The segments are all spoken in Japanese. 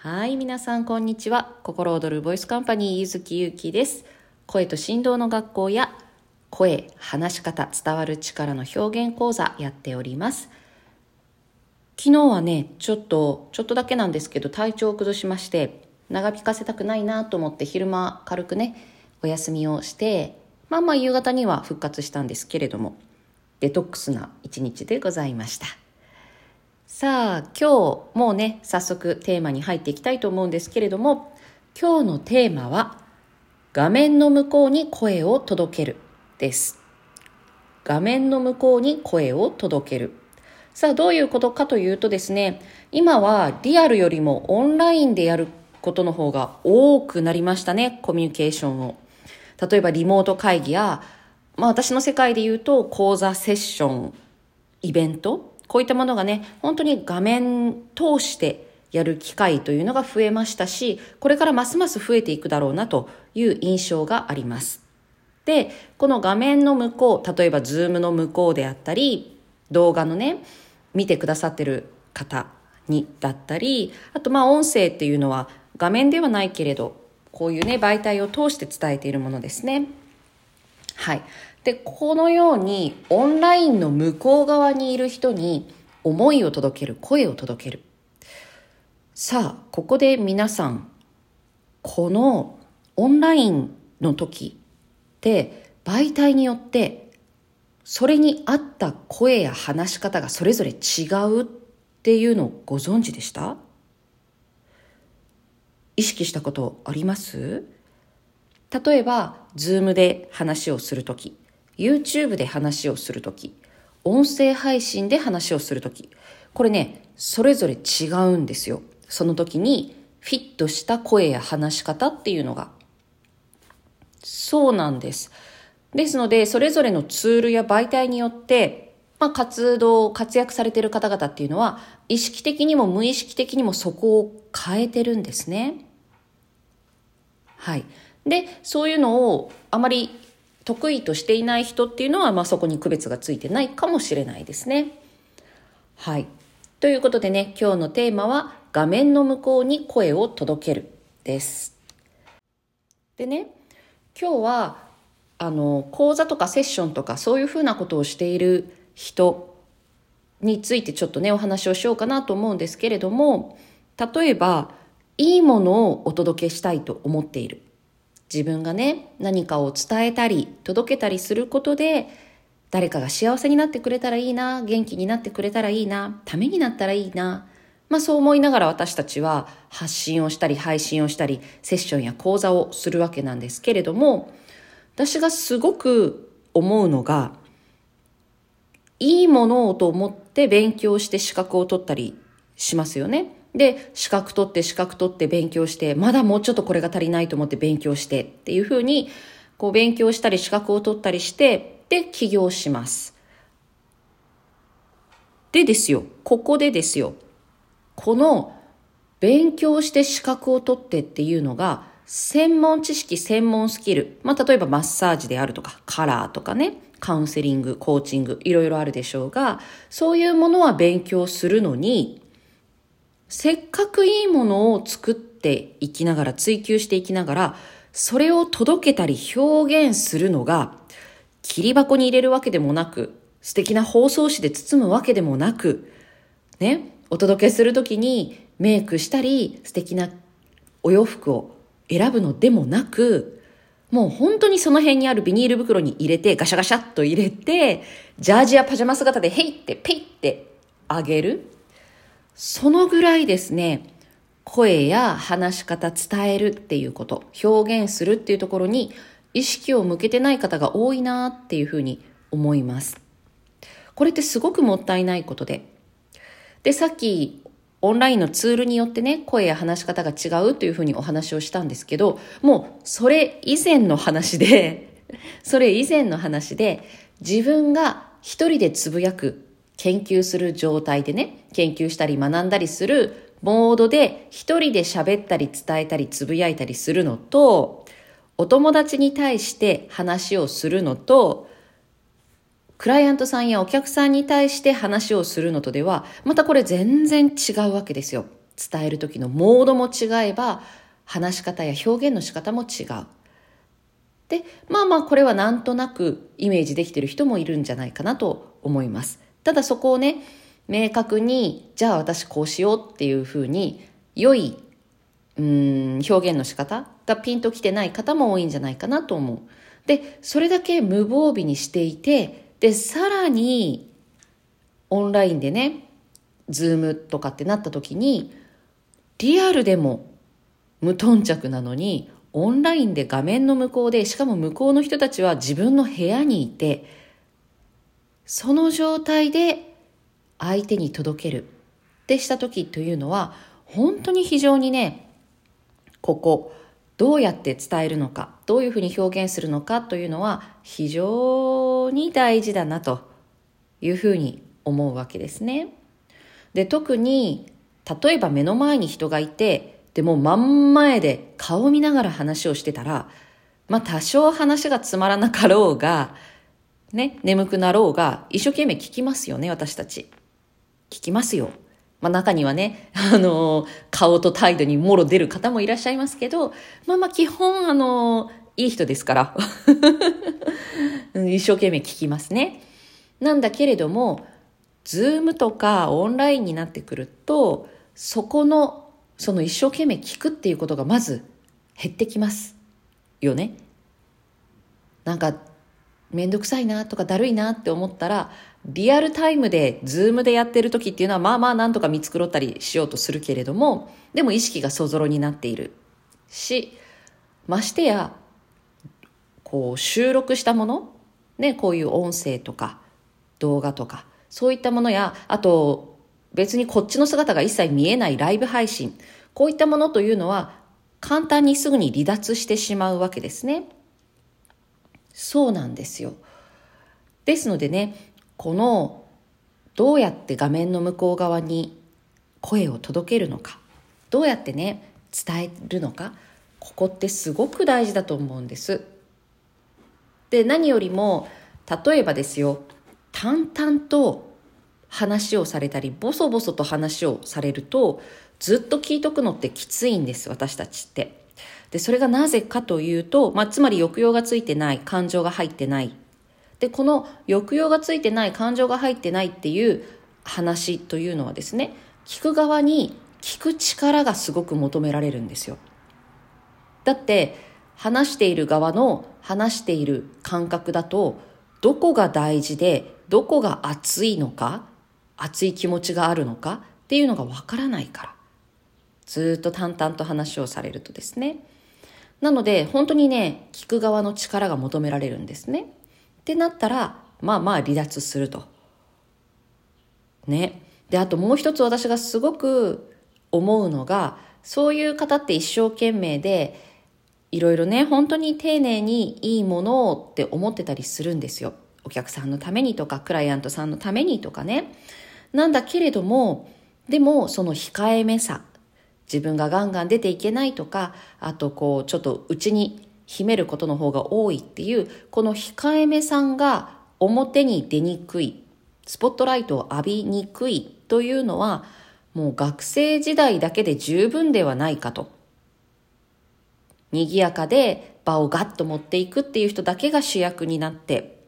はい、皆さんこんにちは。心躍るボイスカンパニー、ゆずきゆうきです。声と振動の学校や、声、話し方、伝わる力の表現講座やっております。昨日はね、ちょっと、ちょっとだけなんですけど、体調を崩しまして、長引かせたくないなと思って昼間軽くね、お休みをして、まあまあ夕方には復活したんですけれども、デトックスな一日でございました。さあ、今日もうね、早速テーマに入っていきたいと思うんですけれども、今日のテーマは、画面の向こうに声を届けるです。画面の向こうに声を届ける。さあ、どういうことかというとですね、今はリアルよりもオンラインでやることの方が多くなりましたね、コミュニケーションを。例えばリモート会議や、まあ私の世界で言うと講座セッション、イベント、こういったものがね、本当に画面通してやる機会というのが増えましたし、これからますます増えていくだろうなという印象があります。で、この画面の向こう、例えばズームの向こうであったり、動画のね、見てくださってる方にだったり、あとまあ音声っていうのは画面ではないけれど、こういうね、媒体を通して伝えているものですね。はい。で、このようにオンラインの向こう側にいる人に思いを届ける、声を届ける。さあ、ここで皆さん、このオンラインの時って媒体によってそれに合った声や話し方がそれぞれ違うっていうのをご存知でした？意識したことあります？例えば、ズームで話をするとき、YouTube で話をするとき、音声配信で話をするとき、これね、それぞれ違うんですよ。その時にフィットした声や話し方っていうのが。そうなんです。ですので、それぞれのツールや媒体によって、まあ、活動、活躍されている方々っていうのは、意識的にも無意識的にもそこを変えてるんですね。はい。で、そういうのをあまり得意としていない人っていうのは、まあ、そこに区別がついてないかもしれないですね。はい。ということでね、今日のテーマは、画面の向こうに声を届けるです。でね、今日は、あの、講座とかセッションとかそういうふうなことをしている人についてちょっとね、お話をしようかなと思うんですけれども、例えば、いいものをお届けしたいと思っている。自分がね、何かを伝えたり、届けたりすることで、誰かが幸せになってくれたらいいな、元気になってくれたらいいな、ためになったらいいな。まあそう思いながら私たちは発信をしたり、配信をしたり、セッションや講座をするわけなんですけれども、私がすごく思うのが、いいものをと思って勉強して資格を取ったりしますよね。で、資格取って資格取って勉強して、まだもうちょっとこれが足りないと思って勉強してっていうふうに、こう勉強したり資格を取ったりして、で、起業します。でですよ、ここでですよ、この勉強して資格を取ってっていうのが、専門知識、専門スキル、まあ、例えばマッサージであるとか、カラーとかね、カウンセリング、コーチング、いろいろあるでしょうが、そういうものは勉強するのに、せっかくいいものを作っていきながら、追求していきながら、それを届けたり表現するのが、切り箱に入れるわけでもなく、素敵な包装紙で包むわけでもなく、ね、お届けするときにメイクしたり、素敵なお洋服を選ぶのでもなく、もう本当にその辺にあるビニール袋に入れて、ガシャガシャっと入れて、ジャージやパジャマ姿でヘイってペイってあげる。そのぐらいですね、声や話し方伝えるっていうこと、表現するっていうところに意識を向けてない方が多いなっていうふうに思います。これってすごくもったいないことで。で、さっきオンラインのツールによってね、声や話し方が違うというふうにお話をしたんですけど、もうそれ以前の話で、それ以前の話で、自分が一人でつぶやく、研究する状態でね、研究したり学んだりするモードで一人で喋ったり伝えたりつぶやいたりするのと、お友達に対して話をするのと、クライアントさんやお客さんに対して話をするのとでは、またこれ全然違うわけですよ。伝える時のモードも違えば話し方や表現の仕方も違う。で、まあまあこれはなんとなくイメージできてる人もいるんじゃないかなと思います。ただそこをね、明確に、じゃあ私こうしようっていうふうに、良い、うん、表現の仕方がピンときてない方も多いんじゃないかなと思う。で、それだけ無防備にしていて、で、さらに、オンラインでね、ズームとかってなった時に、リアルでも無頓着なのに、オンラインで画面の向こうで、しかも向こうの人たちは自分の部屋にいて、その状態で相手に届けるってした時というのは、本当に非常にね、ここ、どうやって伝えるのか、どういうふうに表現するのかというのは非常に大事だなというふうに思うわけですね。で、特に、例えば目の前に人がいて、でも真ん前で顔見ながら話をしてたら、まあ多少話がつまらなかろうが、ね、眠くなろうが、一生懸命聞きますよね、私たち。聞きますよ。まあ中にはね、あの顔と態度にもろ出る方もいらっしゃいますけど、まあまあ基本、あのいい人ですから。一生懸命聞きますね。なんだけれども、ズームとかオンラインになってくると、そこの、その一生懸命聞くっていうことがまず減ってきますよね。なんか、めんどくさいなとかだるいなって思ったら、リアルタイムで、ズームでやってる時っていうのは、まあまあなんとか見繕ったりしようとするけれども、でも意識がそぞろになっているし、ましてや、こう収録したもの、ね、こういう音声とか動画とか、そういったものや、あと別にこっちの姿が一切見えないライブ配信、こういったものというのは簡単にすぐに離脱してしまうわけですね。そうなんですよ。ですのでね、このどうやって画面の向こう側に声を届けるのか、どうやってね、伝えるのか、ここってすごく大事だと思うんです。で、何よりも、例えばですよ、淡々と話をされたり、ボソボソと話をされると、ずっと聞いとくのってきついんです、私たちって。で、それがなぜかというと、まあ、つまり抑揚がついてない、感情が入ってない。で、この抑揚がついてない、感情が入ってないっていう話というのはですね、聞く側に聞く力がすごく求められるんですよ。だって、話している側の話している感覚だと、どこが大事で、どこが熱いのか、熱い気持ちがあるのかっていうのがわからないから。ずっと淡々と話をされるとですね。なので、本当にね、聞く側の力が求められるんですね。ってなったら、まあまあ離脱すると。ね。で、あともう一つ私がすごく思うのが、そういう方って一生懸命で、いろいろね、本当に丁寧にいいものをって思ってたりするんですよ。お客さんのためにとか、クライアントさんのためにとかね。なんだけれども、でもその控えめさ、自分がガンガン出ていけないとか、あとこう、ちょっと内に秘めることの方が多いっていう、この控えめさんが表に出にくい、スポットライトを浴びにくいというのは、もう学生時代だけで十分ではないかと。賑やかで場をガッと持っていくっていう人だけが主役になって、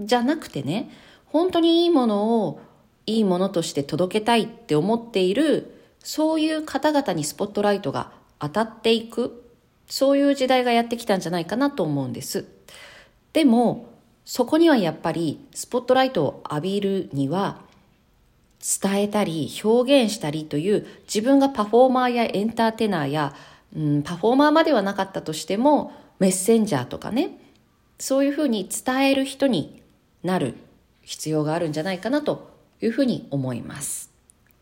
じゃなくてね、本当にいいものをいいものとして届けたいって思っているそういう方々にスポットライトが当たっていく、そういう時代がやってきたんじゃないかなと思うんです。でも、そこにはやっぱりスポットライトを浴びるには、伝えたり表現したりという自分がパフォーマーやエンターテイナーや、うん、パフォーマーまではなかったとしてもメッセンジャーとかねそういうふうに伝える人になる必要があるんじゃないかなというふうに思います。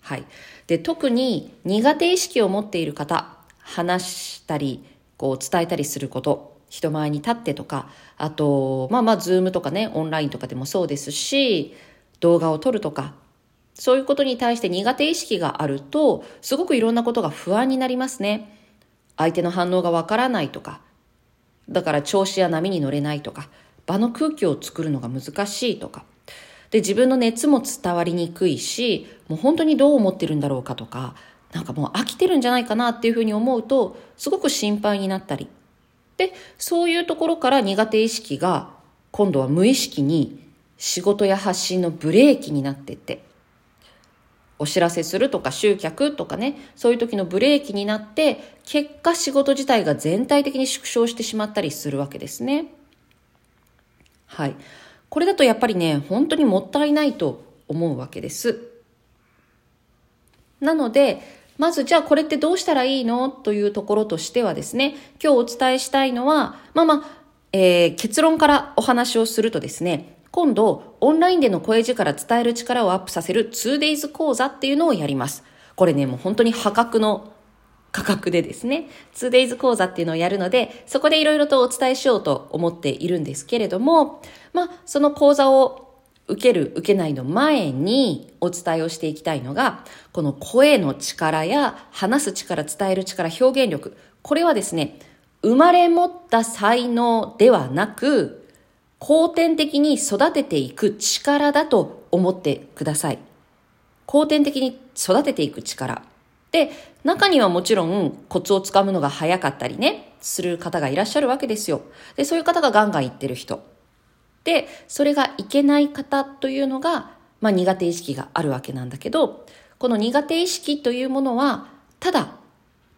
はい。で、特に苦手意識を持っている方、話したり、こう伝えたりすること、人前に立ってとか、あと、まあまあ、ズームとかね、オンラインとかでもそうですし、動画を撮るとか、そういうことに対して苦手意識があると、すごくいろんなことが不安になりますね。相手の反応がわからないとか、だから調子や波に乗れないとか、場の空気を作るのが難しいとか、で、自分の熱も伝わりにくいし、もう本当にどう思ってるんだろうかとか、なんかもう飽きてるんじゃないかなっていうふうに思うと、すごく心配になったり。で、そういうところから苦手意識が今度は無意識に仕事や発信のブレーキになってって、お知らせするとか集客とかね、そういう時のブレーキになって、結果仕事自体が全体的に縮小してしまったりするわけですね。はい。これだとやっぱりね、本当にもったいないと思うわけです。なので、まずじゃあこれってどうしたらいいの？というところとしてはですね、今日お伝えしたいのは、まあまあ、えー、結論からお話をするとですね、今度、オンラインでの声力伝える力をアップさせる 2days 講座っていうのをやります。これね、もう本当に破格の価格でですね、2days 講座っていうのをやるので、そこでいろいろとお伝えしようと思っているんですけれども、まあ、その講座を受ける、受けないの前にお伝えをしていきたいのが、この声の力や話す力、伝える力、表現力。これはですね、生まれ持った才能ではなく、後天的に育てていく力だと思ってください。後天的に育てていく力。で、中にはもちろんコツをつかむのが早かったりね、する方がいらっしゃるわけですよ。で、そういう方がガンガン言ってる人。で、それがいけない方というのが、まあ苦手意識があるわけなんだけど、この苦手意識というものは、ただ、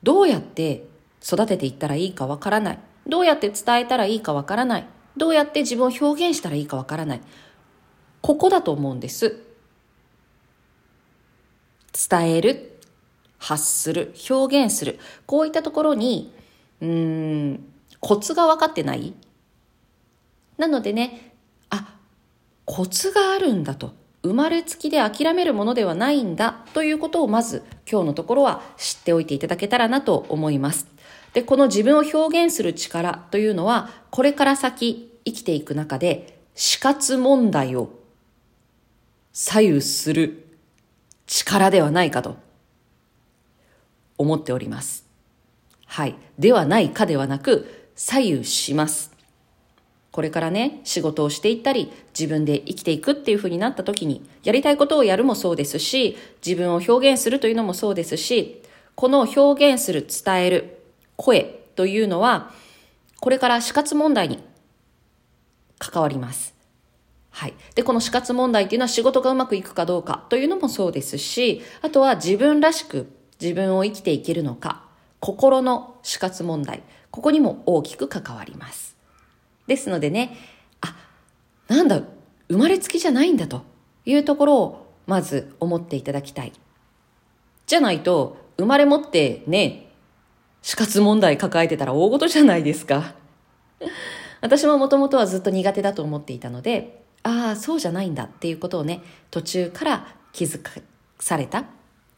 どうやって育てていったらいいかわからない。どうやって伝えたらいいかわからない。どうやって自分を表現したらいいかわからない。ここだと思うんです。伝える、発する、表現する。こういったところに、うーん、コツが分かってない？なのでね、あ、コツがあるんだと。生まれつきで諦めるものではないんだということをまず今日のところは知っておいていただけたらなと思います。で、この自分を表現する力というのは、これから先生きていく中で、死活問題を左右する力ではないかと思っております。はい。ではないかではなく、左右します。これからね、仕事をしていったり、自分で生きていくっていう風になった時に、やりたいことをやるもそうですし、自分を表現するというのもそうですし、この表現する、伝える、声というのは、これから死活問題に関わります。はい。で、この死活問題っていうのは仕事がうまくいくかどうかというのもそうですし、あとは自分らしく自分を生きていけるのか、心の死活問題、ここにも大きく関わります。ですのでね、あ、なんだ、生まれつきじゃないんだというところをまず思っていただきたい。じゃないと、生まれ持ってね、死活問題抱えてたら大事じゃないですか。私ももともとはずっと苦手だと思っていたので、ああ、そうじゃないんだっていうことをね、途中から気づかされた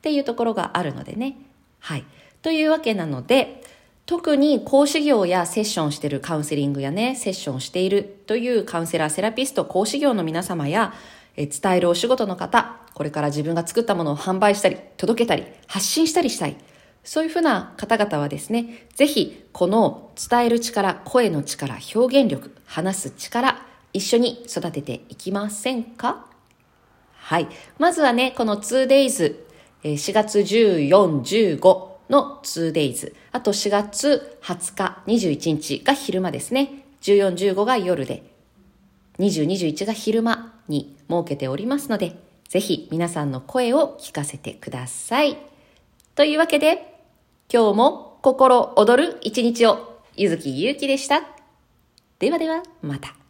っていうところがあるのでね。はい。というわけなので、特に講師業やセッションしてるカウンセリングやね、セッションしているというカウンセラー、セラピスト、講師業の皆様や、え伝えるお仕事の方、これから自分が作ったものを販売したり、届けたり、発信したりしたい。そういうふうな方々はですね、ぜひこの伝える力、声の力、表現力、話す力、一緒に育てていきませんか？はい。まずはね、この 2days、4月14、15の 2days、あと4月20日、21日が昼間ですね。14、15が夜で、20、21が昼間に設けておりますので、ぜひ皆さんの声を聞かせてください。というわけで、今日も心躍る一日を、ゆずきゆうきでした。ではでは、また。